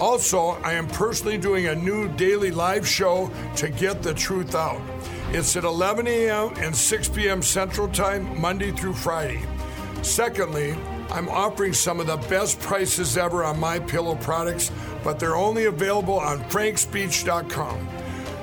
Also, I am personally doing a new daily live show to get the truth out. It's at 11 a.m. and 6 p.m. Central Time, Monday through Friday. Secondly, I'm offering some of the best prices ever on my pillow products, but they're only available on frankspeech.com.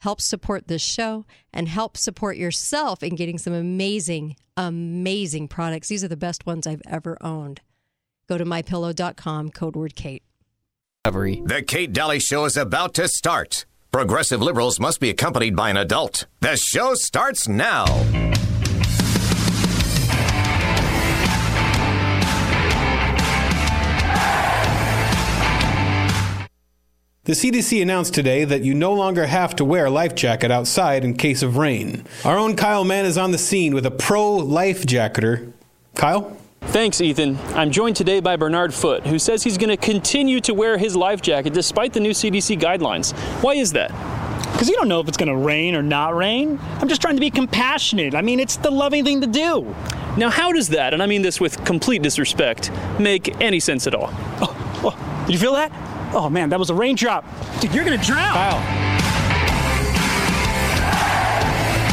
help support this show, and help support yourself in getting some amazing, amazing products. These are the best ones I've ever owned. Go to mypillow.com, code word KATE. The Kate Dalley Show is about to start. Progressive liberals must be accompanied by an adult. The show starts now. The CDC announced today that you no longer have to wear a life jacket outside in case of rain. Our own Kyle Mann is on the scene with a pro life jacketer. Kyle? Thanks, Ethan. I'm joined today by Bernard Foote, who says he's going to continue to wear his life jacket despite the new CDC guidelines. Why is that? Because you don't know if it's going to rain or not rain. I'm just trying to be compassionate. I mean, it's the loving thing to do. Now, how does that, and I mean this with complete disrespect, make any sense at all? Oh, oh did you feel that? Oh man, that was a raindrop. Dude, you're going to drown. Kyle.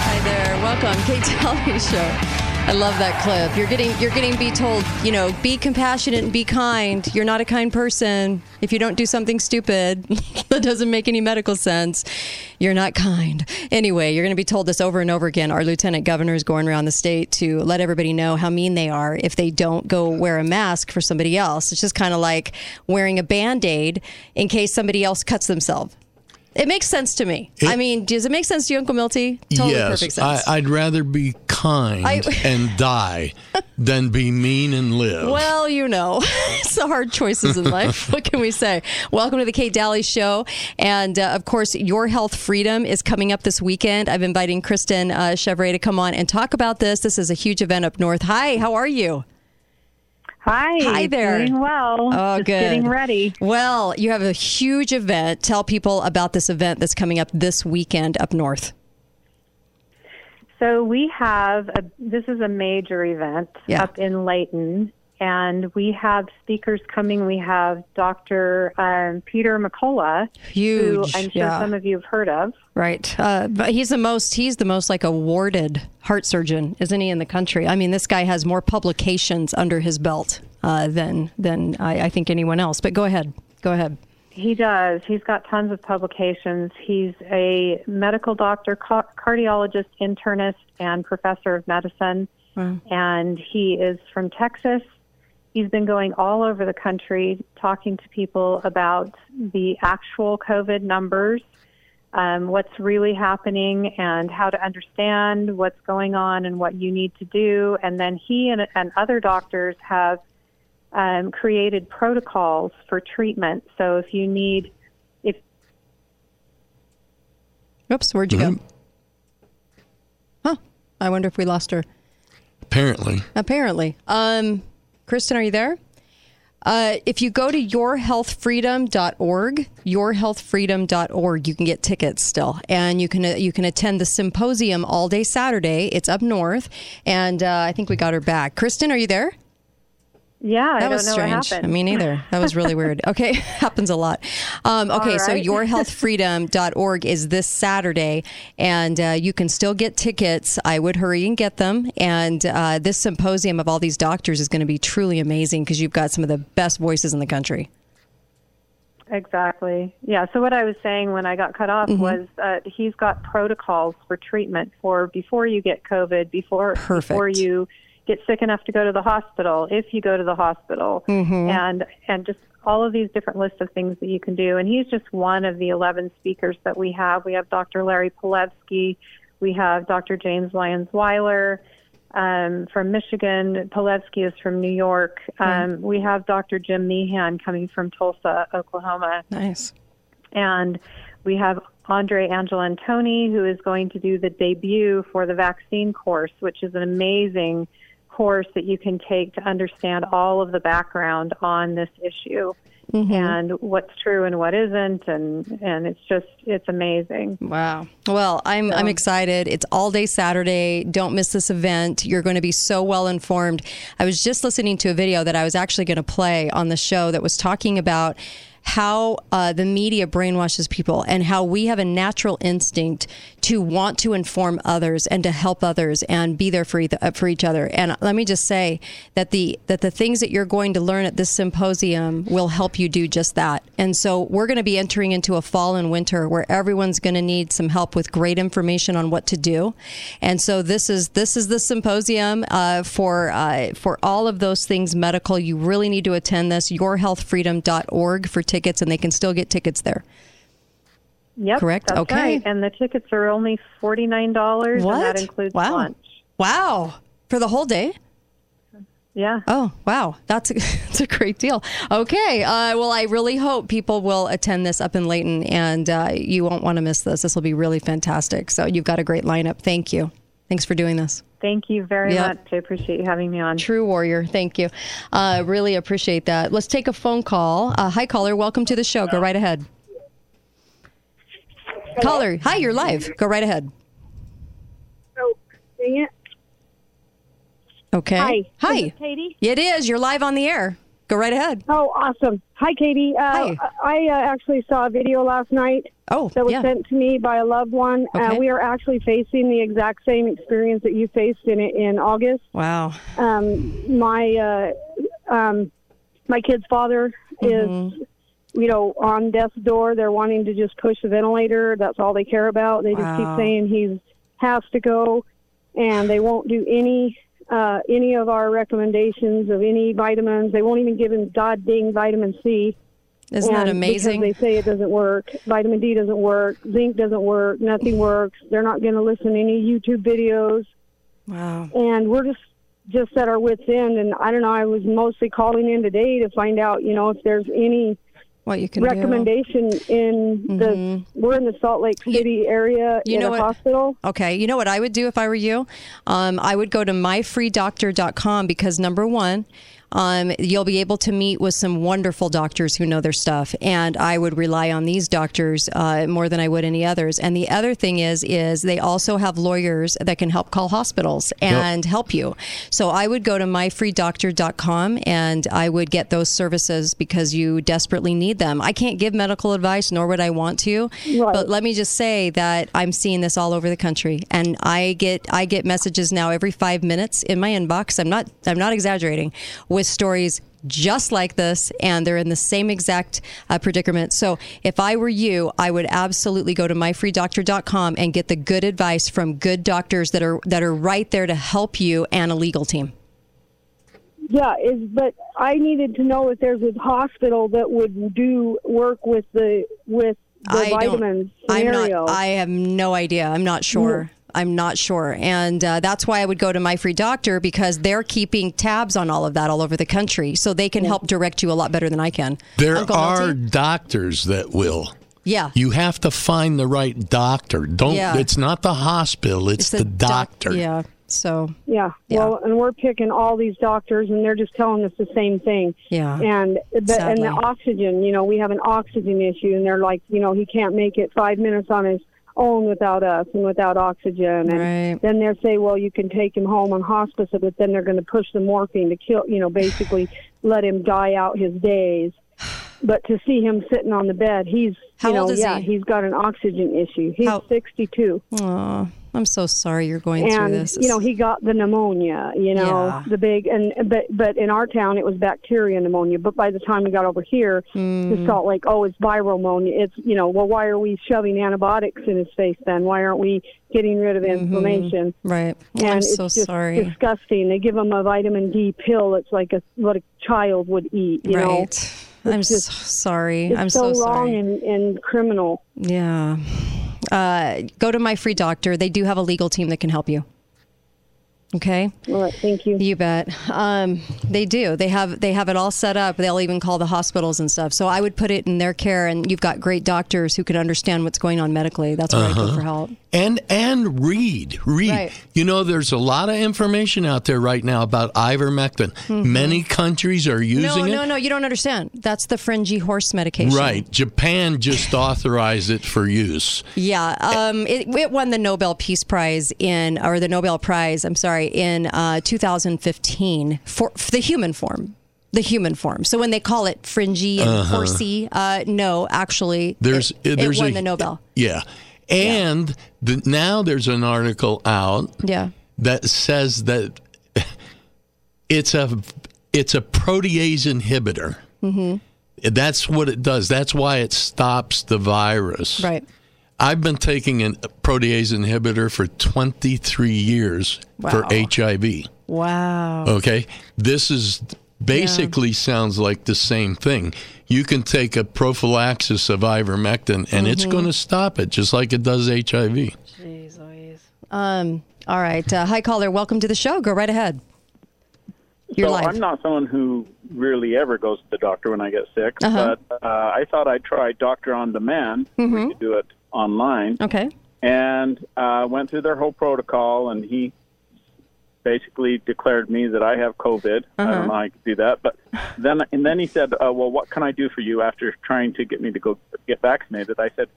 Hi there. Welcome, Kate Dalley Show. I love that clip. You're getting you're getting be told, you know, be compassionate and be kind. You're not a kind person. If you don't do something stupid that doesn't make any medical sense, you're not kind. Anyway, you're going to be told this over and over again. Our lieutenant governor is going around the state to let everybody know how mean they are if they don't go wear a mask for somebody else. It's just kind of like wearing a band-aid in case somebody else cuts themselves. It makes sense to me. It- I mean, does it make sense to you, Uncle Milty? Totally perfect yes, sense. I, I'd rather be kind I- and die than be mean and live. Well, you know, it's the hard choices in life. what can we say? Welcome to the Kate Dalley Show. And uh, of course, Your Health Freedom is coming up this weekend. I'm inviting Kristen uh, Chevrier to come on and talk about this. This is a huge event up north. Hi, how are you? Hi. Hi there. Doing well. Oh, Just good. Getting ready. Well, you have a huge event. Tell people about this event that's coming up this weekend up north. So we have a, this is a major event Yeah. up in Layton, and we have speakers coming. We have Dr. Um, Peter McCullough, Huge, who I'm sure yeah. some of you have heard of. Right. Uh, but he's the most he's the most like awarded heart surgeon, isn't he, in the country? I mean, this guy has more publications under his belt uh, than than I, I think anyone else. But go ahead. Go ahead. He does. He's got tons of publications. He's a medical doctor, ca- cardiologist, internist, and professor of medicine. And he is from Texas. He's been going all over the country talking to people about the actual COVID numbers, um, what's really happening, and how to understand what's going on and what you need to do. And then he and, and other doctors have um, created protocols for treatment. So if you need, if Oops, where'd you go? Huh. I wonder if we lost her. Apparently. Apparently. Um, Kristen, are you there? Uh, if you go to yourhealthfreedom.org, yourhealthfreedom.org, you can get tickets still, and you can uh, you can attend the symposium all day Saturday. It's up north, and uh, I think we got her back. Kristen, are you there? Yeah, I That don't was know strange. what happened. Me neither. That was really weird. Okay, happens a lot. Um, okay, All so right. yourhealthfreedom.org is this Saturday, and uh, you can still get tickets. I would hurry and get them. And uh, this symposium of all these doctors is going to be truly amazing because you've got some of the best voices in the country. Exactly. Yeah. So what I was saying when I got cut off Mm-hmm. was uh, he's got protocols for treatment for before you get COVID, before Perfect. before you get sick enough to go to the hospital, if you go to the hospital, Mm-hmm. and and just all of these different lists of things that you can do. And he's just one of the 11 speakers that we have. We have Dr. Larry Palevsky, we have Dr. James Lyons Weiler. Um, from Michigan, Palevsky is from New York. Um, We have Dr. Jim Meehan coming from Tulsa, Oklahoma Nice. and we have Andre Angelantoni, who is going to do the debut for the vaccine course, which is an amazing course that you can take to understand all of the background on this issue and what's true and what isn't, and and it's just it's amazing. Wow. Well, I'm I'm excited. It's all day Saturday. Don't miss this event. You're going to be so well informed. I was just listening to a video that I was actually going to play on the show that was talking about how uh, the media brainwashes people and how we have a natural instinct to want to inform others and to help others and be there for, eith- uh, for each other. And let me just say that the that the things that you're going to learn at this symposium will help you do just that. And so we're going to be entering into a fall and winter where everyone's going to need some help with great information on what to do. And so this is this is the symposium uh, for uh, for all of those things medical. You really need to attend this. YourHealthFreedom.org for tickets, and they can still get tickets there. Yep, Correct? That's Okay. right. And the tickets are only forty nine dollars, and that includes wow. lunch. Wow. For the whole day? Yeah. Oh, wow. That's a, that's a great deal. Okay. Uh, well, I really hope people will attend this up in Layton and uh, you won't want to miss this. This will be really fantastic. So you've got a great lineup. Thank you. Thanks for doing this. Thank you very Yep. much. I appreciate you having me on. True warrior. Thank you. Uh, really appreciate that. Let's take a phone call. Uh, hi, caller. Welcome to the show. Go right ahead. Caller. Hi, you're live. Go right ahead. Oh, dang it. Okay. Hi. Hi. It Katie? It is. You're live on the air. Go right ahead. Oh, awesome. Hi, Katie. Uh, Hi. I uh, actually saw a video last night Oh, that was yeah. sent to me by a loved one. Okay. Uh, we are actually facing the exact same experience that you faced in in August. Wow. Um, my uh, um, my kid's father Mm-hmm. is, you know, on death's door. They're wanting to just push the ventilator. That's all they care about. They just Wow. keep saying he has to go, and they won't do any uh, any of our recommendations of any vitamins. They won't even give him god dang vitamin C. Isn't that amazing? Because they say it doesn't work. Vitamin D doesn't work. Zinc doesn't work. Nothing works. They're not going to listen to any YouTube videos Wow. and we're just just at our wits end and i don't know i was mostly calling in today to find out you know if there's any What you can do. recommendation in the we're in the salt lake city area you in know a what? hospital Okay, you know what I would do if I were you? Um, I would go to myfreedoctor.com because number one, um, you'll be able to meet with some wonderful doctors who know their stuff, and I would rely on these doctors uh, more than I would any others. And the other thing is, is they also have lawyers that can help call hospitals and help you. So I would go to myfreedoctor.com and I would get those services because you desperately need them. I can't give medical advice, nor would I want to, Right. but let me just say that I'm seeing this all over the country, and I get I get messages now every five minutes in my inbox. I'm not I'm not exaggerating with stories just like this, and they're in the same exact uh, predicament. So if I were you, I would absolutely go to myfreedoctor.com and get the good advice from good doctors that are that are right there to help you and a legal team. yeah is but i needed to know if there's a hospital that would do work with the with the I vitamins don't. I'm scenario not. I have no idea. I'm not sure. I'm not sure, and uh, that's why I would go to My Free Doctor because they're keeping tabs on all of that all over the country, so they can help direct you a lot better than I can. There Uncle are Milty? doctors that will. yeah. You have to find the right doctor. Don't. Yeah. It's not the hospital. It's, the, doc- doctor. yeah. So Yeah. Yeah. Well, and we're picking all these doctors, and they're just telling us the same thing. Yeah. And the, and the oxygen, you know, we have an oxygen issue, and they're like, you know, he can't make it five minutes on his own without us and without oxygen. And Right. then they'll say, well, you can take him home on hospice, but then they're going to push the morphine to kill, you know, basically let him die out his days. But to see him sitting on the bed, he's, How you know, yeah, he? he's got an oxygen issue. He's How- 62. Aw. I'm so sorry you're going through this. you know he got the pneumonia you know Yeah. the big and but but in our town it was bacteria pneumonia but by the time we got over here Mm. to salt lake oh it's viral pneumonia it's you know well why are we shoving antibiotics in his face then why aren't we getting rid of inflammation right. and Mm-hmm. I'm it's so just sorry. disgusting they give him a vitamin d pill that's like a what a child would eat you know right. I'm so just- sorry. it's I'm so, so, wrong sorry. and, and criminal Yeah. Uh, go to my free doctor. They do have a legal team that can help you. Okay. all right thank you You bet. Um, they do. They have they have it all set up. They'll even call the hospitals and stuff. So I would put it in their care, and you've got great doctors who can understand what's going on medically. That's where I go for help. and and read read Right. you know there's a lot of information out there right now about ivermectin many countries are Mm-hmm. No, using no, it no. You don't understand. That's the fringy horse medication. right japan just authorized it for use Yeah, um, it, it won the Nobel Peace Prize in, or the Nobel Prize, I'm sorry, in uh, 2015 for, for the human form. The human form. So when they call it fringy and horsey, uh, no, actually, Uh-huh. there's it, there's it won a, the Nobel. yeah and The, now there's an article out Yeah. that says that it's a it's a protease inhibitor. Mm-hmm. That's what it does. That's why it stops the virus. Right. I've been taking a protease inhibitor for 23 years for HIV. Wow. Okay. This is basically sounds like the same thing. You can take a prophylaxis of ivermectin and it's Mm-hmm. going to stop it just like it does HIV. Um, all right. Uh, hi, caller. Welcome to the show. Go right ahead. You're so live. I'm not someone who really ever goes to the doctor when I get sick, Uh-huh. but uh, I thought I'd try Doctor on Demand. We could do it online, Okay. and uh, went through their whole protocol, and he basically declared me that I have COVID. I Uh-huh. don't know how I could do that, but then and then he said, uh, "Well, what can I do for you?" After trying to get me to go get vaccinated, I said,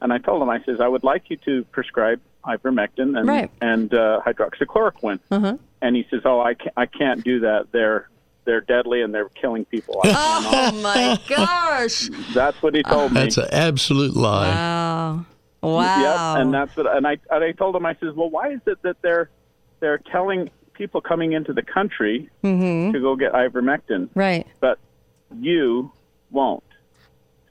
and I told him, I says, "I would like you to prescribe ivermectin and Right. and uh, hydroxychloroquine." Uh-huh. and he says, "Oh, I can't, I can't do that. They're they're deadly and they're killing people." I Oh, my gosh. That's what he told me. That's an absolute lie. Wow. Wow. Yep, and that's what. And I and I told him, I says, "Well, why is it that they're they're telling people coming into the country Mm-hmm. to go get ivermectin, right. but you won't?"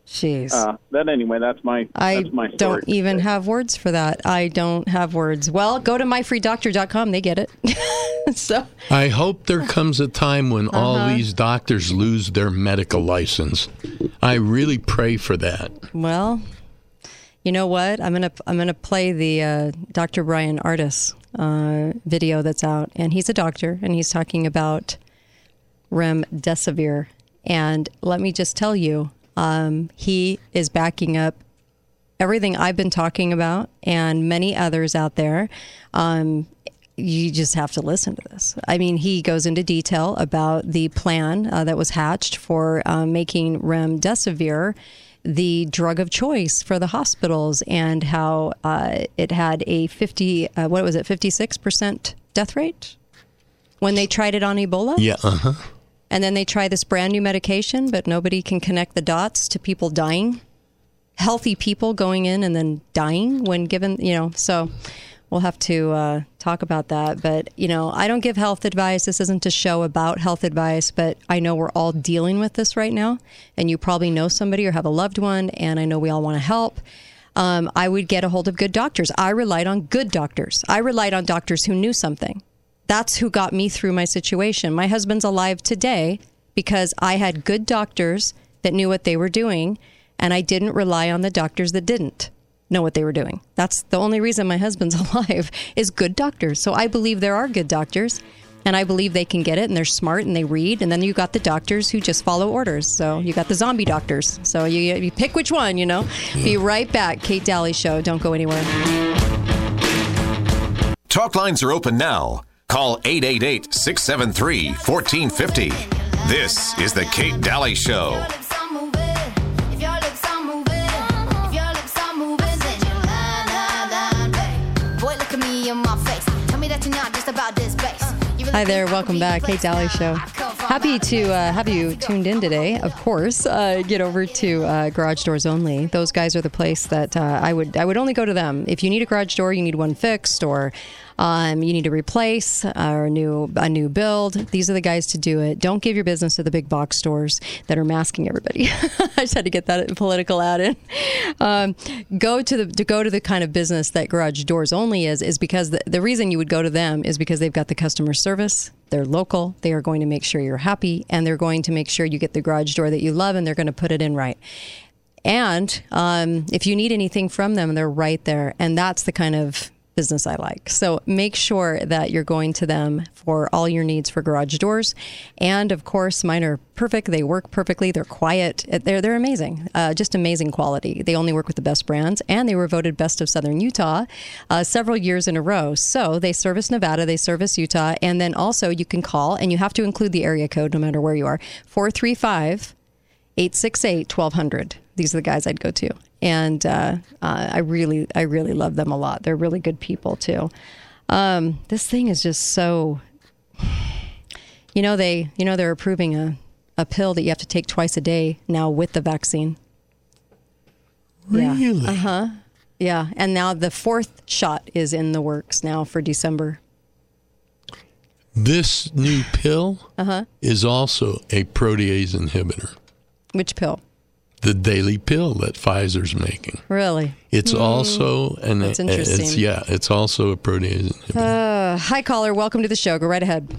Jeez. Uh, that anyway, that's my I that's my story. don't even have words for that. I don't have words. Well, go to myfreedoctor.com. They get it. so, I hope there comes a time when all Uh-huh. these doctors lose their medical license. I really pray for that. well, you know what? I'm gonna I'm gonna play the uh, Dr. Bryan Ardis uh, video that's out, and he's a doctor, and he's talking about remdesivir. And let me just tell you, um, he is backing up everything I've been talking about and many others out there. Um, you just have to listen to this. I mean, he goes into detail about the plan uh, that was hatched for uh, making remdesivir the drug of choice for the hospitals and how uh, it had a 50, uh, what was it, 56% death rate when they tried it on Ebola? Yeah, uh huh. And then they try this brand new medication, but nobody can connect the dots to people dying. Healthy people going in and then dying when given, you know, so we'll have to uh, talk about that. But, you know, I don't give health advice. This isn't a show about health advice, but I know we're all dealing with this right now. And you probably know somebody or have a loved one, and I know we all want to help. Um, I would get a hold of good doctors. I relied on good doctors. I relied on doctors who knew something that's who got me through my situation. My husband's alive today because I had good doctors that knew what they were doing, and I didn't rely on the doctors that didn't know what they were doing. That's the only reason my husband's alive is good doctors. So I believe there are good doctors, and I believe they can get it, and they're smart and they read. And then you got the doctors who just follow orders. So you got the zombie doctors. So you you pick which one. You know. Be right back. Kate Dalley Show. Don't go anywhere. Talk lines are open now. Call 888 673 1450. This is The Kate Dalley Show. Boy, look at me in my face. Tell me that you're not just about this bass. You Hi there, welcome back, Kate Dalley Show. Happy to uh, have you tuned in today. Of course, uh, get over to uh, Garage Doors Only. Those guys are the place that uh, I would I would only go to them if you need a garage door, you need one fixed, or um, you need to replace or new a new build. These are the guys to do it. Don't give your business to the big box stores that are masking everybody. I just had to get that political ad in. Um, go to the to go to the kind of business that Garage Doors Only is is because the, the reason you would go to them is because they've got the customer service. They're local. They are going to make sure you're happy, and they're going to make sure you get the garage door that you love, and they're going to put it in right. And um, if you need anything from them, they're right there. And that's the kind of business I like. So make sure that you're going to them for all your needs for garage doors. And of course, mine are perfect. They work perfectly. They're quiet. They're, they're amazing. Uh, just amazing quality. They only work with the best brands. And they were voted best of Southern Utah uh, several years in a row. So they service Nevada, they service Utah. And then also you can call and you have to include the area code no matter where you are 435 868 1200. These are the guys I'd go to and uh, uh, I really, I really love them a lot. They're really good people too. Um, this thing is just so, you know, they, you know, they're approving a, a pill that you have to take twice a day now with the vaccine. Really? Yeah. Uh huh. Yeah, and now the fourth shot is in the works now for December. This new pill Uh-huh. is also a protease inhibitor. Which pill? The daily pill that Pfizer's making. Really? It's also an That's It's, interesting. yeah, it's also a protease. Uh, hi, caller. Welcome to the show. Go right ahead.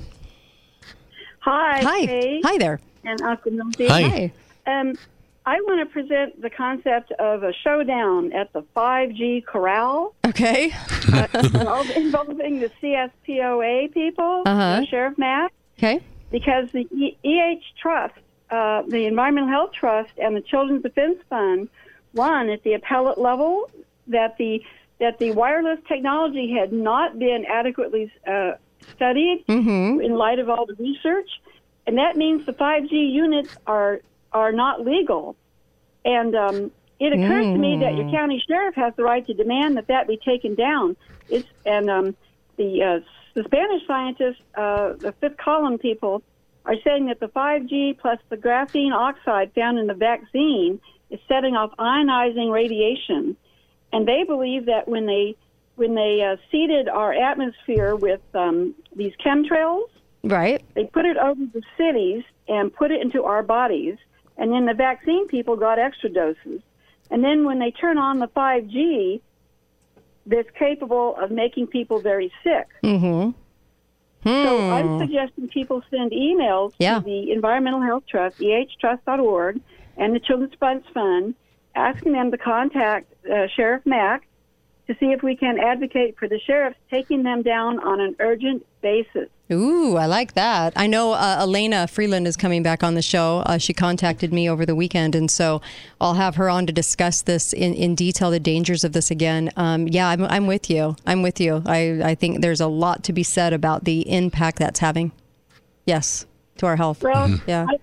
Hi. Hi. Kate Hi there. And Uncle Nancy. Hi. Um, I want to present the concept of a showdown at the 5G corral Okay. involv- involving the CSPOA people, Uh-huh. uh, Sheriff Mack, Okay. because the e- EH Trust, uh, the Environmental Health Trust, and the Children's Defense Fund won at the appellate level that the that the wireless technology had not been adequately uh, studied in light of all the research, and that means the 5G units are are not legal. And um, it occurs to me that your county sheriff has the right to demand that that be taken down. It's and um, the uh, the Spanish scientists, uh, the fifth column people, are saying that the 5G plus the graphene oxide found in the vaccine is setting off ionizing radiation, and they believe that when they when they uh, seeded our atmosphere with um, these chemtrails, Right. they put it over the cities and put it into our bodies, and then the vaccine people got extra doses. And then when they turn on the 5G, that's capable of making people very sick. Mm-hmm. So I'm suggesting people send emails Yeah. to the Environmental Health Trust, ehtrust.org, and the Children's Funds Fund, asking them to contact uh, Sheriff Mack to see if we can advocate for the sheriffs taking them down on an urgent basis. Ooh, I like that. I know uh, Elana Freeland is coming back on the show. Uh, she contacted me over the weekend, and so I'll have her on to discuss this in, in detail, the dangers of this again. Um, yeah, I'm, I'm with you. I'm with you. I, I think there's a lot to be said about the impact that's having. Yes, to our health. Well, yeah. I,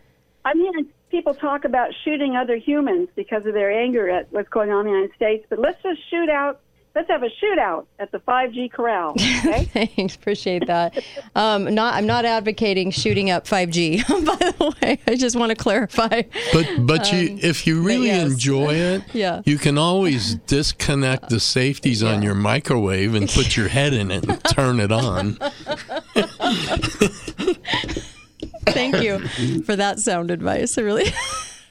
I'm hearing people talk about shooting other humans because of their anger at what's going on in the United States, but let's just shoot out. Let's have a shootout at the 5G corral. Okay? Thanks, appreciate that. Um, not, I'm not advocating shooting up 5G. By the way, I just want to clarify. But but you if you really Um, yes. enjoy it, Yeah. you can always disconnect the safeties on your microwave and put your head in it and turn it on. Thank you for that sound advice. I really,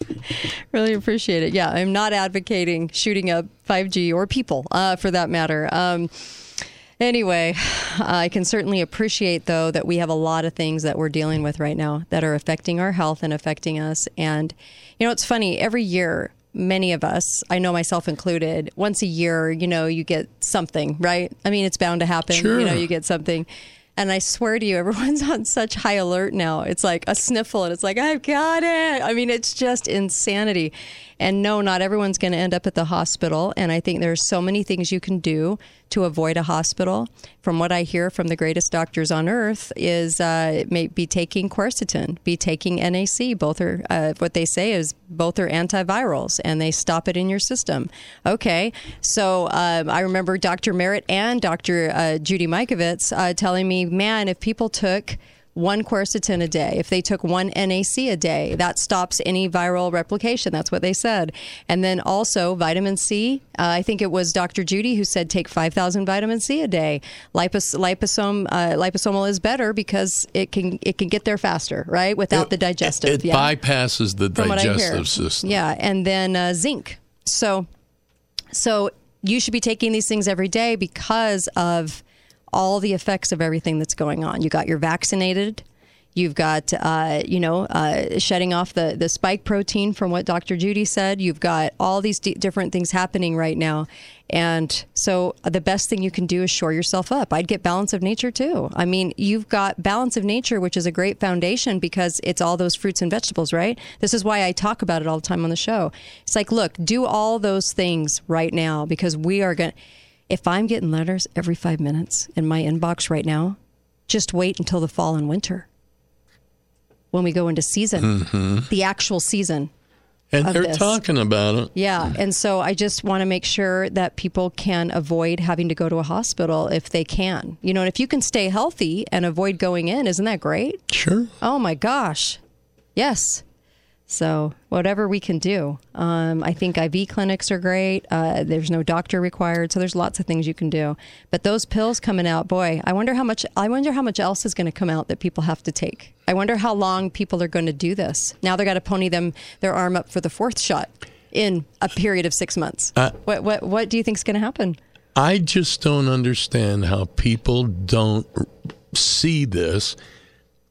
really appreciate it. Yeah, I'm not advocating shooting up 5G or people, uh, for that matter. Um, anyway, I can certainly appreciate though that we have a lot of things that we're dealing with right now that are affecting our health and affecting us. And you know, it's funny. Every year, many of us, I know myself included, once a year, you know, you get something, right? I mean, it's bound to happen. Sure. You know, you get something. And I swear to you, everyone's on such high alert now. It's like a sniffle, and it's like, I've got it. I mean, it's just insanity. And no, not everyone's going to end up at the hospital. And I think there's so many things you can do to avoid a hospital. From what I hear from the greatest doctors on earth, is uh, may be taking quercetin, be taking NAC. Both are uh, what they say is both are antivirals, and they stop it in your system. Okay, so um, I remember Dr. Merritt and Dr. Uh, Judy Mikovits uh, telling me man, if people took one quercetin a day, if they took one NAC a day, that stops any viral replication. That's what they said. And then also vitamin C. Uh, I think it was Dr. Judy who said take 5,000 vitamin C a day. Lipos- liposome uh, liposomal is better because it can it can get there faster, right, without the digestive. It yeah? bypasses the From what I hear. digestive system. Yeah, and then uh, zinc. So, so you should be taking these things every day because of all the effects of everything that's going on. You got your vaccinated. You've got, uh, you know, uh, shedding off the, the spike protein from what Dr. Judy said. You've got all these d- different things happening right now. And so the best thing you can do is shore yourself up. I'd get balance of nature too. I mean, you've got balance of nature, which is a great foundation because it's all those fruits and vegetables, right? This is why I talk about it all the time on the show. It's like, look, do all those things right now because we are going to. If I'm getting letters every five minutes in my inbox right now, just wait until the fall and winter when we go into season, Mhm. the actual season. And they're this. talking about it. Yeah. And so I just want to make sure that people can avoid having to go to a hospital if they can. You know, and if you can stay healthy and avoid going in, isn't that great? Sure. Oh my gosh. Yes. So whatever we can do. Um, I think IV clinics are great. Uh, there's no doctor required, so there's lots of things you can do. But those pills coming out, boy, I wonder how much. I wonder how much else is going to come out that people have to take. I wonder how long people are going to do this. Now they're going to pony them their arm up for the fourth shot in a period of six months. Uh, what what what do you think is going to happen? I just don't understand how people don't see this.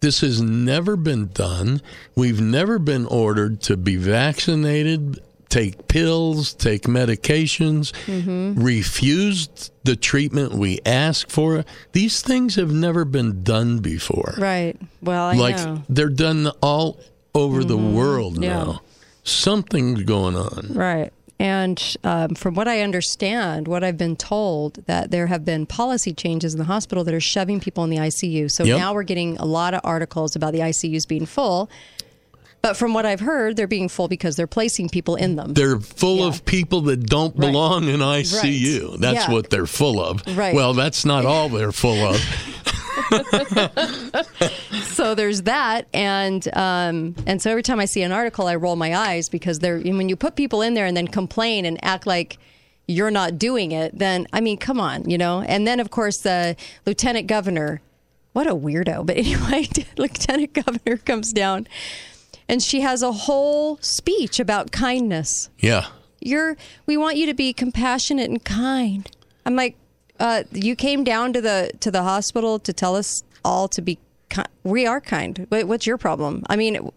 This has never been done. We've never been ordered to be vaccinated, take pills, take medications, Mm-hmm. refused the treatment we ask for. These things have never been done before. Right. Well, I like know. they're done all over the world Mm-hmm. Yeah. now. Something's going on. Right. And um, from what I understand, what I've been told, that there have been policy changes in the hospital that are shoving people in the ICU. So Yep. now we're getting a lot of articles about the ICUs being full. But from what I've heard, they're being full because they're placing people in them. They're full of people that don't Right. belong in ICU. Right. That's Yeah. what they're full of. Right. Well, that's not all they're full of. so there's that, and um, and so every time I see an article, I roll my eyes because they're when you put people in there and then complain and act like you're not doing it, then I mean, come on, you know. And then of course the lieutenant governor, what a weirdo. But anyway, lieutenant governor comes down, and she has a whole speech about kindness Yeah. you're we want you to be compassionate and kind i'm like uh, you came down to the to the hospital to tell us all to be ki- we are kind. What's your problem? I mean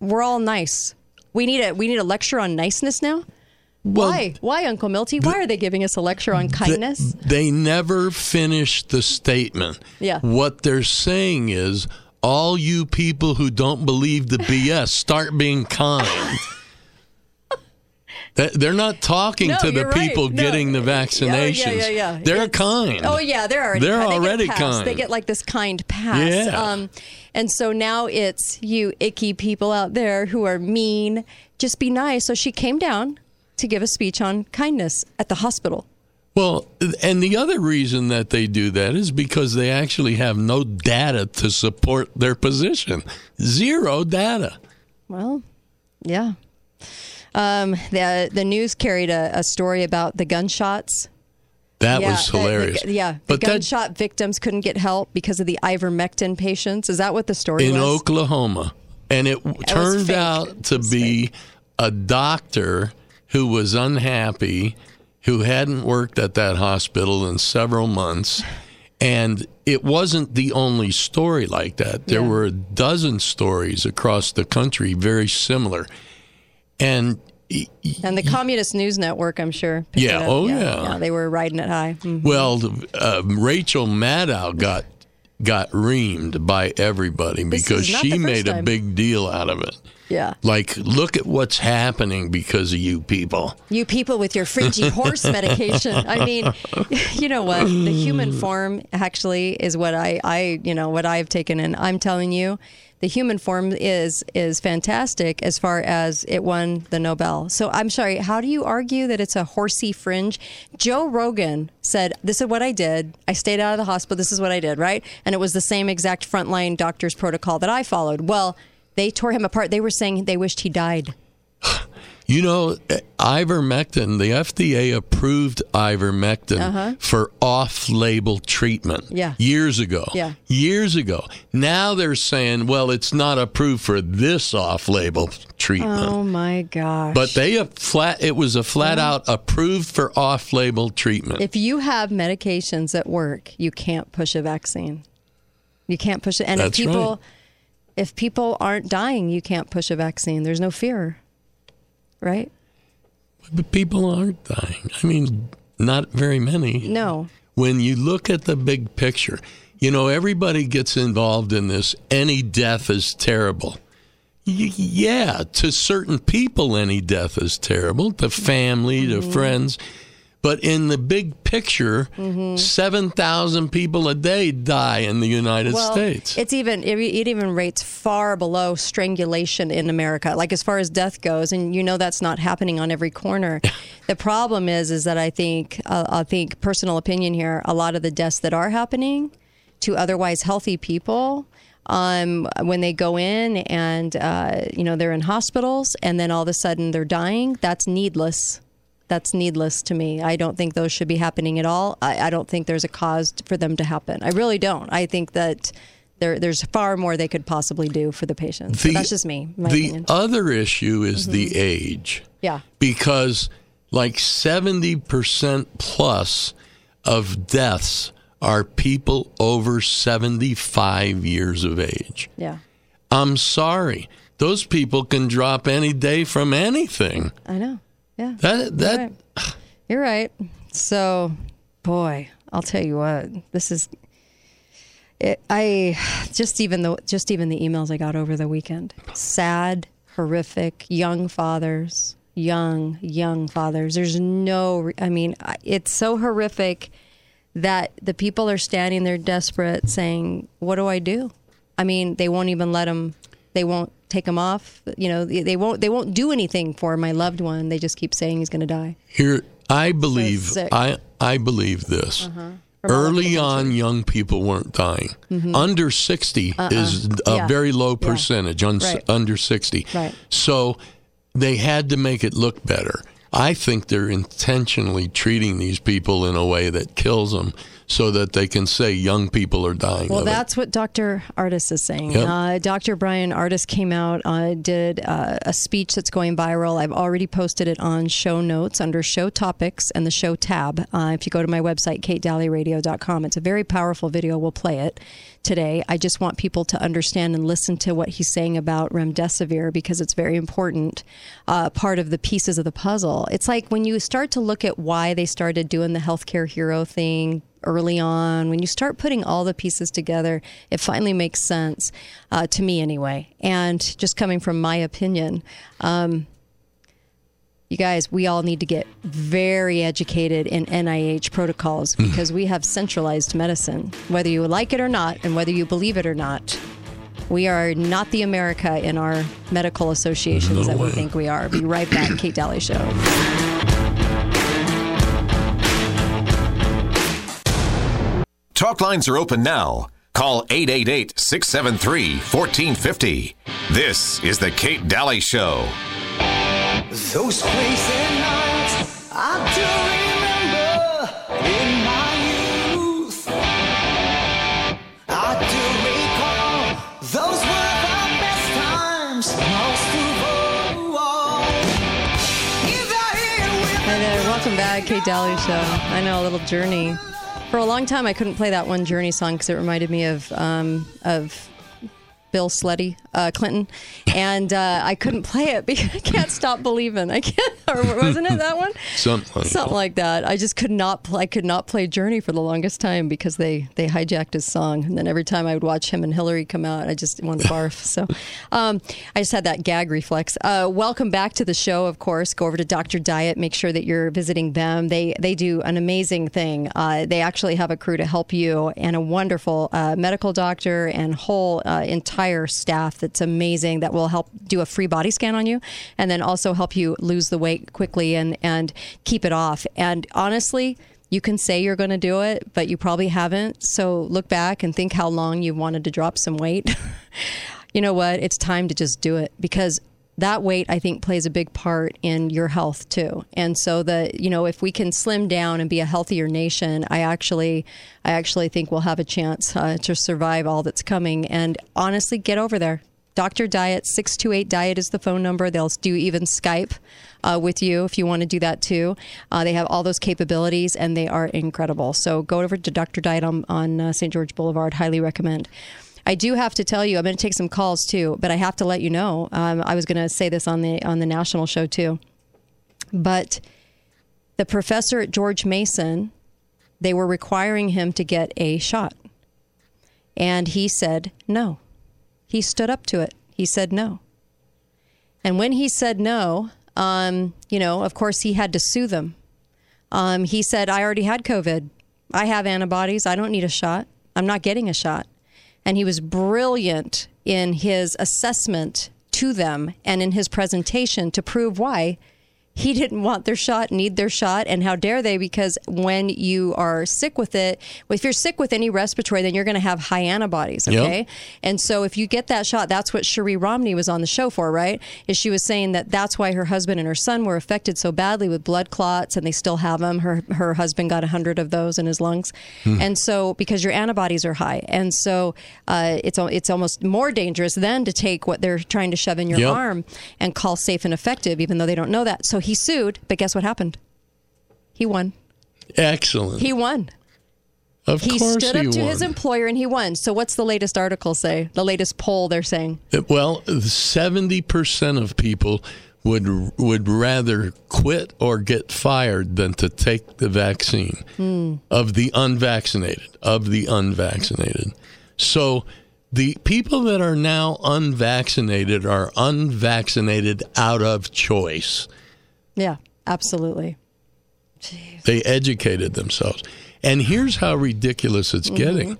we're all nice. We need a we need a lecture on niceness now? Why? Why uncle milty? Why are they giving us a lecture on kindness? They never finish the statement. Yeah. What they're saying is all you people who don't believe the BS, start being kind. They're not talking No, to the you're right. people No. getting the Yeah, yeah, vaccinations. yeah, yeah. They're It's- kind. Oh yeah, they're already They're kind. Already pass. kind. They get like this kind pass. Yeah. Um, and so now it's you icky people out there who are mean. Just be nice. So she came down to give a speech on kindness at the hospital. Well, and the other reason that they do that is because they actually have no data to support their position. Zero data. Well, yeah. Um, the the news carried a, a story about the gunshots. That Yeah, was the- the- hilarious. yeah, the but that gunshot victims couldn't get help because of the ivermectin patients. Is that what the story in was? Oklahoma, and it w- turned out to be a doctor who was unhappy, who hadn't worked at that hospital in several months. And it wasn't the only story like that. There Yeah. were a dozen stories across the country very similar. And And the Communist News Network, I'm sure. Yeah, it up. oh, yeah. They were riding it high. Mhm. Well, uh, Rachel Maddow got got reamed by everybody This because she made a big deal out of it. Yeah. Like, look at what's happening because of you people. You people with your fringy horse medication. I mean, you know what? The human form actually is what I, I, you know, what I've taken in. I'm telling you, the human form is is fantastic as far as it won the Nobel. So I'm sorry, how do you argue that it's a horsey fringe? Joe Rogan said, "This is what I did. I stayed out of the hospital. This is what I did, right?" And it was the same exact frontline doctor's protocol that I followed. Well, they tore him apart. They were saying they wished he died. You know, ivermectin, the FDA approved ivermectin Uh-huh. for off label treatment Yeah. years ago. Yeah. Years ago. Now they're saying, well, it's not approved for this off label treatment. Oh my gosh. But they have flat it was a flat out approved for off label treatment. If you have medications that work, you can't push a vaccine. You can't push it. And That's if people right. if people aren't dying, you can't push a vaccine. There's no fear. Right? But people aren't dying. I mean, not very many. No. when you look at the big picture, you know, everybody gets involved in this. Any death is terrible. Y- yeah, to certain people, any death is terrible, to family, to mm-hmm. friends. But in the big picture, 7,000 people a day die in the United well, States. It's even it, it even rates far below strangulation in America. Like as far as death goes, and you know that's not happening on every corner. the problem is, is that I think uh, I think personal opinion here. A lot of the deaths that are happening to otherwise healthy people. Um, when they go in and uh, you know they're in hospitals and then all of a sudden they're dying, that's needless. That's needless to me. I don't think those should be happening at all. I, I don't think there's a cause for them to happen. I really don't. I think that there, there's far more they could possibly do for the patients. But that's just me. The opinion. Mm-hmm. other issue is the age. Yeah. because like 70% plus of deaths are people over 75 years of age. Yeah. I'm sorry. Those people can drop any day from anything. I know. Yeah. That that You're right. You're right. So, boy, I'll tell you what. This is. It, I just even the just even the emails I got over the weekend. Sad, horrific, young fathers, young young fathers. There's no. I mean, it's so horrific that the people are standing there desperate, saying, "What do I do?" I mean, they won't even let them. They won't take him off. You know, they they won't. They won't do anything for my loved one. They just keep saying he's going to die. here I believe sick. I I believe this. Uh-huh. From all over Early on, young people weren't dying. Mhm. Under 60 Uh-uh. is a Yeah. very low Yeah. percentage, un- Right. under 60. Right. So they had to make it look better. I think they're intentionally treating these people in a way that kills them so that they can say young people are dying Well, of it. that's what Dr. Ardis is saying. Yep. Uh, Dr. Bryan Ardis came out, uh, did uh, a speech that's going viral. I've already posted it on show notes under show topics and the show tab. Uh, if you go to my website, katedalleyradio.com, it's a very powerful video. We'll play it today. I just want people to understand and listen to what he's saying about remdesivir because it's very important uh, part of the pieces of the puzzle. It's like when you start to look at why they started doing the healthcare hero thing early on, when you start putting all the pieces together, it finally makes sense uh, to me anyway. And just coming from my opinion, um, you guys, we all need to get very educated in NIH protocols because we have centralized medicine, whether you like it or not, and whether you believe it or not. We are not the America in our medical associations that we think we are. Be right back, Kate Dalley Show. Talk lines are open now. Call 888 673 1450. This is The Kate Dalley Show. Those crazy nights I do remember in my youth. I do recall those were the best times, most of all. Hi there. Welcome back, Kate Dalley Show. I know a little journey. For a long time, I couldn't play that one Journey song because it reminded me of um, of Bill Sleddy uh, Clinton, and uh, I couldn't play it because I can't stop believing. I can't. Or wasn't it that one? Something like Something like that. I just could not. Pl- I could not play Journey for the longest time because they they hijacked his song, and then every time I would watch him and Hillary come out, I just wanted to barf. So, um, I just had that gag reflex. Uh, welcome back to the show. Of course, go over to Doctor Diet. Make sure that you're visiting them. They they do an amazing thing. Uh, they actually have a crew to help you and a wonderful uh, medical doctor and whole uh, entire staff that's amazing that will help do a free body scan on you and then also help you lose the weight quickly and and keep it off. And honestly. You can say you're going to do it, but you probably haven't. So look back and think how long you've wanted to drop some weight. you know what? It's time to just do it because that weight I think plays a big part in your health too. And so the you know if we can slim down and be a healthier nation, I actually I actually think we'll have a chance uh, to survive all that's coming. And honestly, get over there. Doctor Diet six two eight Diet is the phone number. They'll do even Skype uh, with you if you want to do that too. Uh, they have all those capabilities and they are incredible. So go over to Doctor Diet on on uh, St George Boulevard. Highly recommend. I do have to tell you, I'm going to take some calls too, but I have to let you know. Um, I was going to say this on the on the national show too, but the professor at George Mason, they were requiring him to get a shot, and he said no. He stood up to it. He said no. And when he said no, um, you know, of course, he had to sue them. Um, he said, I already had COVID. I have antibodies. I don't need a shot. I'm not getting a shot. And he was brilliant in his assessment to them and in his presentation to prove why he didn't want their shot, need their shot, and how dare they? Because when you are sick with it, if you're sick with any respiratory, then you're going to have high antibodies, Yep. okay? And so if you get that shot, that's what Cherie Romney was on the show for, right? Is she was saying that that's why her husband and her son were affected so badly with blood clots, and they still have them. Her her husband got a hundred of those in his lungs, Hmm. and so because your antibodies are high, and so uh, it's it's almost more dangerous than to take what they're trying to shove in your Yep. arm and call safe and effective, even though they don't know that. So he sued, but guess what happened? He won. Excellent. He won. of course. he course stood up he to won. his employer and he won. So what's the latest article say? The latest poll they're saying. Well, seventy percent of people would would rather quit or get fired than to take the vaccine Hmm. of the unvaccinated of the unvaccinated. So the people that are now unvaccinated are unvaccinated out of choice. Yeah, absolutely. They educated themselves. And here's how ridiculous it's mm-hmm. getting.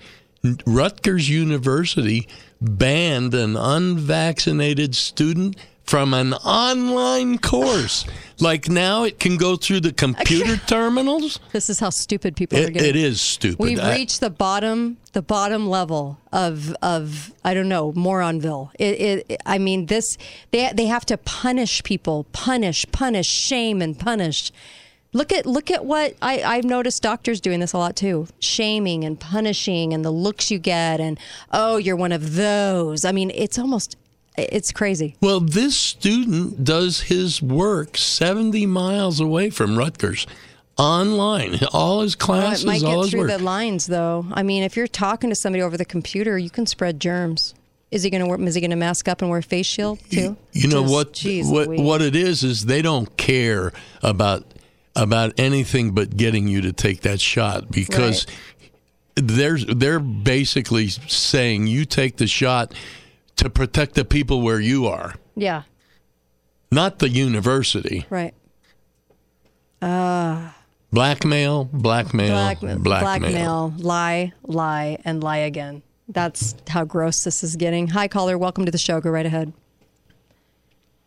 Rutgers University banned an unvaccinated student from an online course. Like now it can go through the computer terminals. This is how stupid people are getting. it is stupid. We've I- reached the bottom, the bottom level of of I don't know moronville. It, it, I mean, this they they have to punish people, punish, punish, shame, and punish. Look at look at what I, I've noticed doctors doing this a lot too, shaming and punishing, and the looks you get, and oh, you're one of those. I mean, it's almost it's crazy. Well, this student does his work 70 miles away from Rutgers online. All his Oh, classes, it might all get through work. the lines, though. I mean, if you're talking to somebody over the computer, you can spread germs. Is he going to? Is he going to mask up and wear a face shield too? You know Just- what? Jeez what Louise. what it is is they don't care about about anything but getting you to take that shot because they're they're basically saying you take the shot to protect the people where you are, Yeah. not the university. Right. Uh, Blackmail, blackmail, blackmail, blackmail. blackmail, lie, lie, and lie again. That's how gross this is getting. Hi, caller. Welcome to the show. Go right ahead.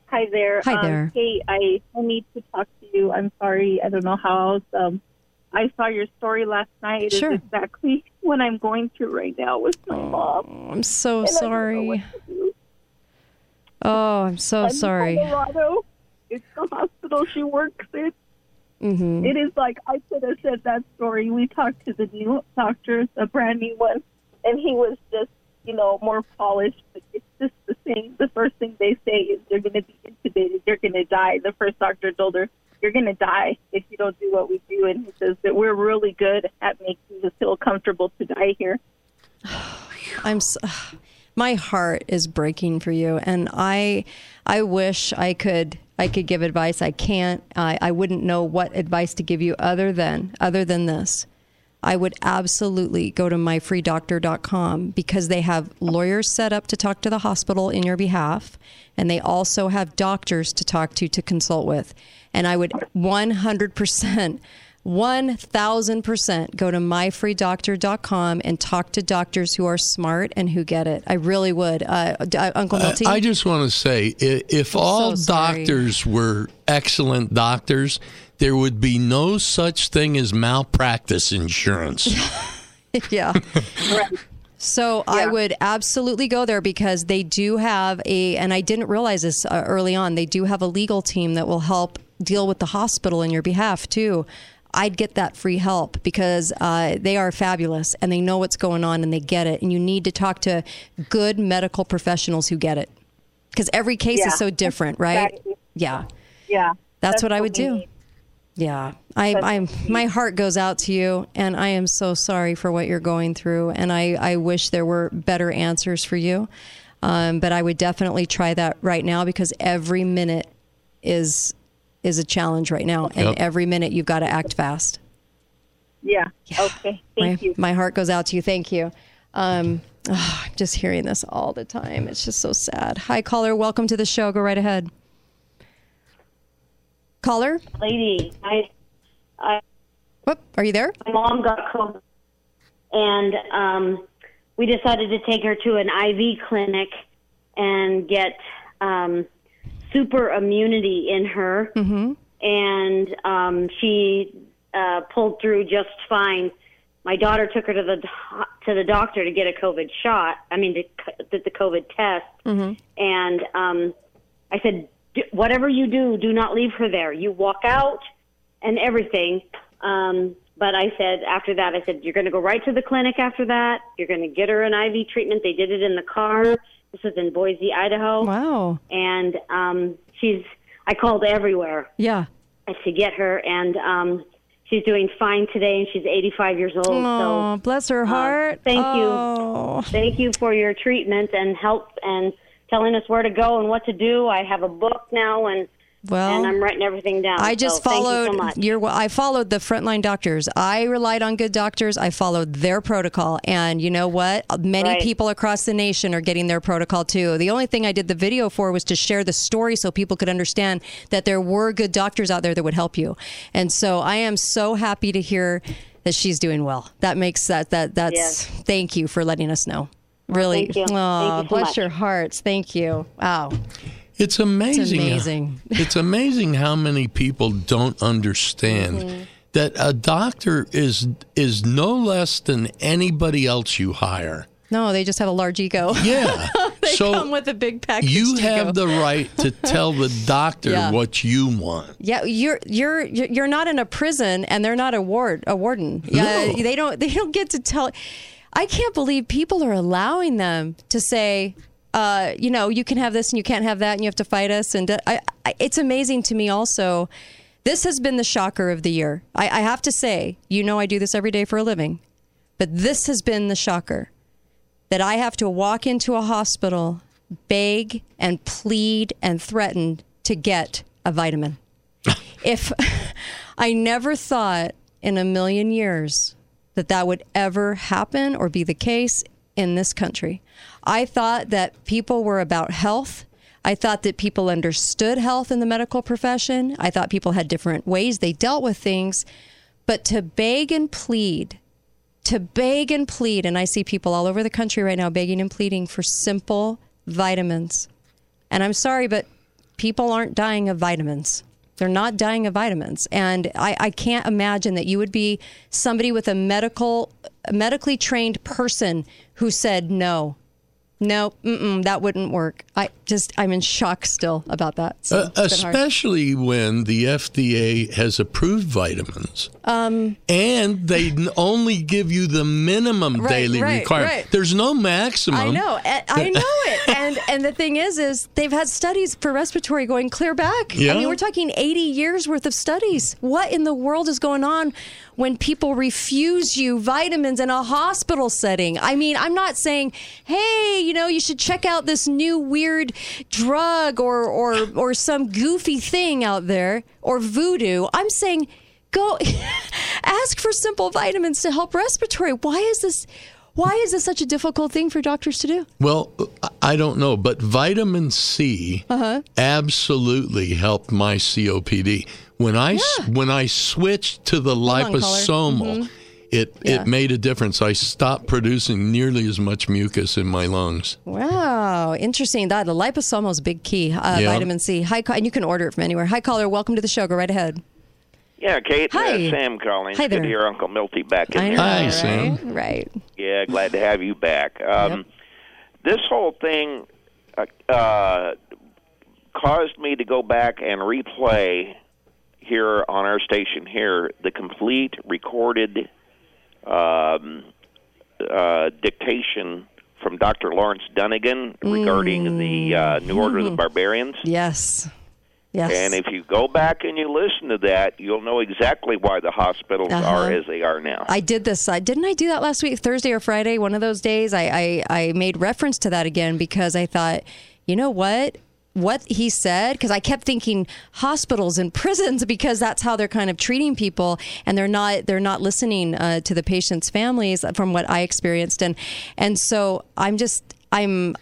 Hi there. Hi Um, there. hey, I, I need to talk to you. I'm sorry. I don't know how else. Um, I saw your story last night. It Sure. exactly what I'm going through right now with my mom. I'm so And I don't know sorry. what to do. Oh, I'm so I'm sorry. Colorado. It's the hospital she works in. hmm It is like I could have said that story. We talked to the new doctor, the brand new one, and he was just, you know, more polished. But it's just the same. The first thing they say is you're going to be intubated. You're going to die. The first doctor told her, "You're going to die if you don't do what we do." And he says that we're really good at making you feel comfortable to die here. I'm. So, my heart is breaking for you, and I, I wish I could. I could give advice. I can't. I, I wouldn't know what advice to give you other than other than this. I would absolutely go to myfreedoctor.com because they have lawyers set up to talk to the hospital in your behalf, and they also have doctors to talk to to consult with. And I would 100%. 1000% go to myfreedoctor.com and talk to doctors who are smart and who get it. I really would. Uh, uh, Uncle I, Milty? I just want to say, i- if all sorry. doctors were excellent doctors, there would be no such thing as malpractice insurance. yeah. So I would absolutely go there because they do have a, and I didn't realize this uh, early on, they do have a legal team that will help deal with the hospital in your behalf too. I'd get that free help because uh, they are fabulous and they know what's going on and they get it. And you need to talk to good medical professionals who get it because every case Yeah. is so different, right? Exactly. Yeah. Yeah. That's, what I would do. need. Yeah, I, I'm. My heart goes out to you, and I am so sorry for what you're going through. And I, I wish there were better answers for you. Um, but I would definitely try that right now because every minute is is a challenge right now, and Yep. every minute you've got to act fast. Yeah. Okay. Thank my, you. My heart goes out to you. Thank you. Um, ah, I'm just hearing this all the time. It's just so sad. Hi, caller. Welcome to the show. Go right ahead. Caller. lady. I, I, Whoop, are you there? my mom got COVID, and um, we decided to take her to an IV clinic and get um, super immunity in her, Mm-hmm. and um, she uh, pulled through just fine. My daughter took her to the to the doctor to get a COVID shot. I mean, to c- the COVID test, Mm-hmm. and um, I said, "D- whatever you do, do not leave her there. You walk out and everything. Um, but I said after that, I said you're going to go right to the clinic after that. You're going to get her an IV treatment. They did it in the car. This is in Boise, Idaho. Wow. And um, she's I called everywhere Yeah. to get her, and um, she's doing fine today, and she's 85 years old. Oh, so bless her uh, heart. thank Oh. you, thank you for your treatment and help and telling us where to go and what to do. I have a book now, and Well, and I'm writing everything down. I So just you followed so your. I followed the frontline doctors. I relied on good doctors. I followed their protocol, and you know what? Many Right. people across the nation are getting their protocol too. The only thing I did the video for was to share the story so people could understand that there were good doctors out there that would help you. And so I am so happy to hear that she's doing well. That makes that that that's. Yes. Thank you for letting us know. Really, thank you. Aw, Thank you so bless much. your hearts. Thank you. Wow. It's amazing. It's amazing. It's amazing how many people don't understand Mm-hmm. that a doctor is is no less than anybody else you hire. No, they just have a large ego. Yeah. they So come with a big package. You have the right to tell the doctor Yeah. what you want. Yeah, you're you're you're you're not in a prison, and they're not a ward a warden. Yeah, No. they don't they don't get to tell. I can't believe people are allowing them to say, uh, you know, you can have this and you can't have that, and you have to fight us. And uh, I, I, it's amazing to me also. This has been the shocker of the year. I, I have to say, you know, I do this every day for a living, but this has been the shocker that I have to walk into a hospital, beg and plead and threaten to get a vitamin. if I never thought in a million years that that would ever happen or be the case in this country. I thought that people were about health. I thought that people understood health in the medical profession. I thought people had different ways they dealt with things. But to beg and plead to beg and plead, and I see people all over the country right now begging and pleading for simple vitamins. And I'm sorry, but people aren't dying of vitamins. They're not dying of vitamins. And I, I can't imagine that you would be somebody with a medical, a medically trained person who said no. No, that wouldn't work. I just, I'm in shock still about that. So Uh, hard. especially when the FDA has approved vitamins. Um, And they only give you the minimum Right, daily right, requirement. right. There's no maximum. I know. I know it. The thing is, is they've had studies for respiratory going clear back. I mean, we're talking 80 years worth of studies. What in the world is going on when people refuse you vitamins in a hospital setting. I mean, I'm not saying, hey, you know, you should check out this new weird drug or or or some goofy thing out there or voodoo. I'm saying go ask for simple vitamins to help respiratory. Why is this why is this such a difficult thing for doctors to do? Well, I don't know, but vitamin C Uh-huh. absolutely helped my COPD. When I s- when I switched to the liposomal, Mhm. it Yeah. it made a difference. I stopped producing nearly as much mucus in my lungs. Wow, interesting. That the liposomal is big key. Uh, Yeah. Vitamin C. Hi, and you can order it from anywhere. Hi, caller. Welcome to the show. Go right ahead. Yeah, Kate. Hi. Uh, Sam calling. Hi there. Good to there. hear Uncle Milty back in I here. know, Hi, right? Sam. Right. Yeah, glad to have you back. Um, This whole thing uh, uh, caused me to go back and replay here on our station here the complete recorded um, uh, dictation from Dr. Lawrence Dunegan regarding the uh, New Order of the Barbarians. Yes. Yes. And if you go back and you listen to that, you'll know exactly why the hospitals Uh-huh. are as they are now. I did this. I didn't I do that last week, Thursday or Friday, one of those days. I, I I made reference to that again because I thought, you know what, what he said, because I kept thinking hospitals and prisons because that's how they're kind of treating people, and they're not they're not listening uh, to the patients' families from what I experienced, and and so I'm just I'm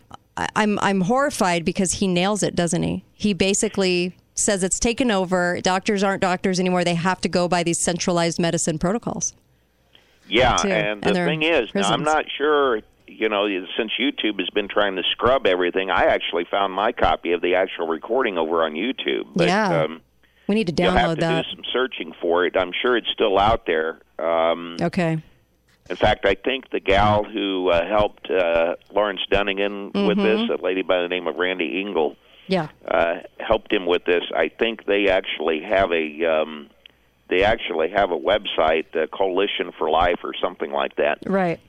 I'm I'm horrified because he nails it, doesn't he? He basically says it's taken over. Doctors aren't doctors anymore. They have to go by these centralized medicine protocols. Yeah, too. and the And they're thing is, now, I'm not sure. You know, since YouTube has been trying to scrub everything, I actually found my copy of the actual recording over on YouTube. But, Yeah. um, We need to download you'll have to that. do some searching for it. I'm sure it's still out there. Um, Okay. in fact, I think the gal who uh, helped uh, Lawrence Dunegan with Mhm. this, a lady by the name of Randy Engel, Yeah. uh, helped him with this. I think they actually have a um, they actually have a website, uh, Coalition for Life, or something like that. Right.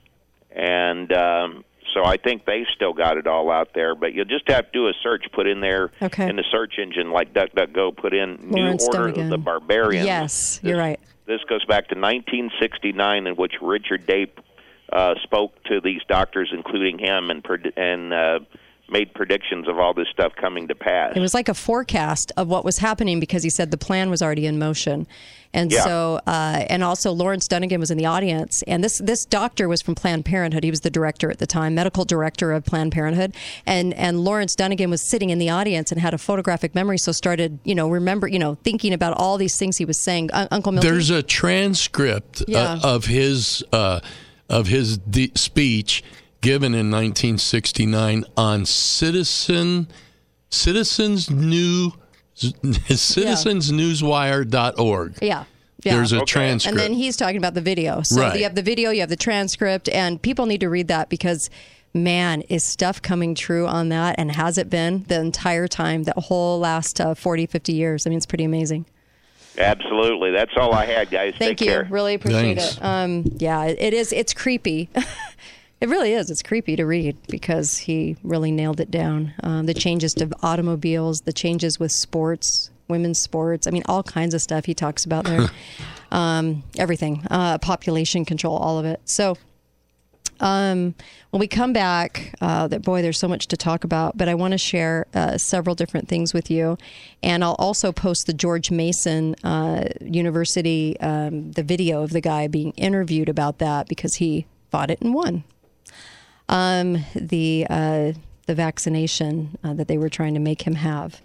And um, so I think they still got it all out there. But you'll just have to do a search, put in there Okay. in the search engine like DuckDuckGo, put in Lawrence New Order Dunegan. of the Barbarians. Yes, you're right. This goes back to 1969, in which Richard Day uh, spoke to these doctors, including him, and and uh, made predictions of all this stuff coming to pass. It was like a forecast of what was happening because he said the plan was already in motion. And Yeah. so, uh, and also Lawrence Dunegan was in the audience, and this this doctor was from Planned Parenthood. He was the director at the time, medical director of Planned Parenthood, and and Lawrence Dunegan was sitting in the audience and had a photographic memory, so started you know remember you know thinking about all these things he was saying. Un- Uncle Milton. There's a transcript uh, of his uh, of his de- speech given in 1969 on Citizen Citizens New citizensnewswire.org. Yeah. Yeah. There's a transcript. And then he's talking about the video. So Right. you have the video, you have the transcript, and people need to read that because, man, is stuff coming true on that? And has it been the entire time, the whole last uh, 40, 50 years? I mean, it's pretty amazing. Absolutely. That's all I had, guys. Thank Take you. care. Really appreciate Thanks. it. Um, yeah, it it is. It's creepy. it really is. It's creepy to read because he really nailed it down. Um, the changes to automobiles, the changes with sports, women's sports. I mean, all kinds of stuff he talks about there. um, everything, uh, population control, all of it. So. Um, when we come back, uh, that boy, there's so much to talk about, but I want to share uh, several different things with you, and I'll also post the George Mason uh, University um, the video of the guy being interviewed about that because he fought it and won. Um, the uh, the vaccination uh, that they were trying to make him have.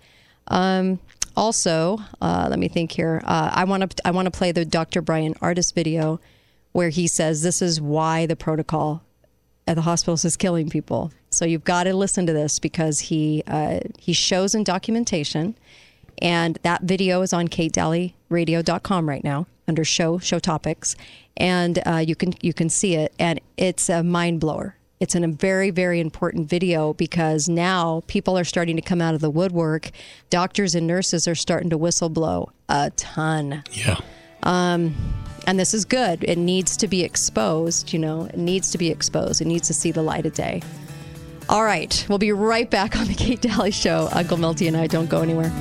Um, also, uh, let me think here. Uh, I want to I want to play the Dr. Bryan Ardis video where he says this is why the protocol at the hospitals is killing people. So you've got to listen to this because he uh, he shows in documentation, and that video is on katedalleyradio.com right now under show show topics, and uh, you can you can see it, and it's a mind blower. It's a very very important video because now people are starting to come out of the woodwork. Doctors and nurses are starting to whistle blow a ton. Yeah. Um, and this is good. It needs to be exposed, you know, it needs to be exposed. It needs to see the light of day. All right. We'll be right back on the Kate Dalley Show. Uncle Milty and I don't go anywhere.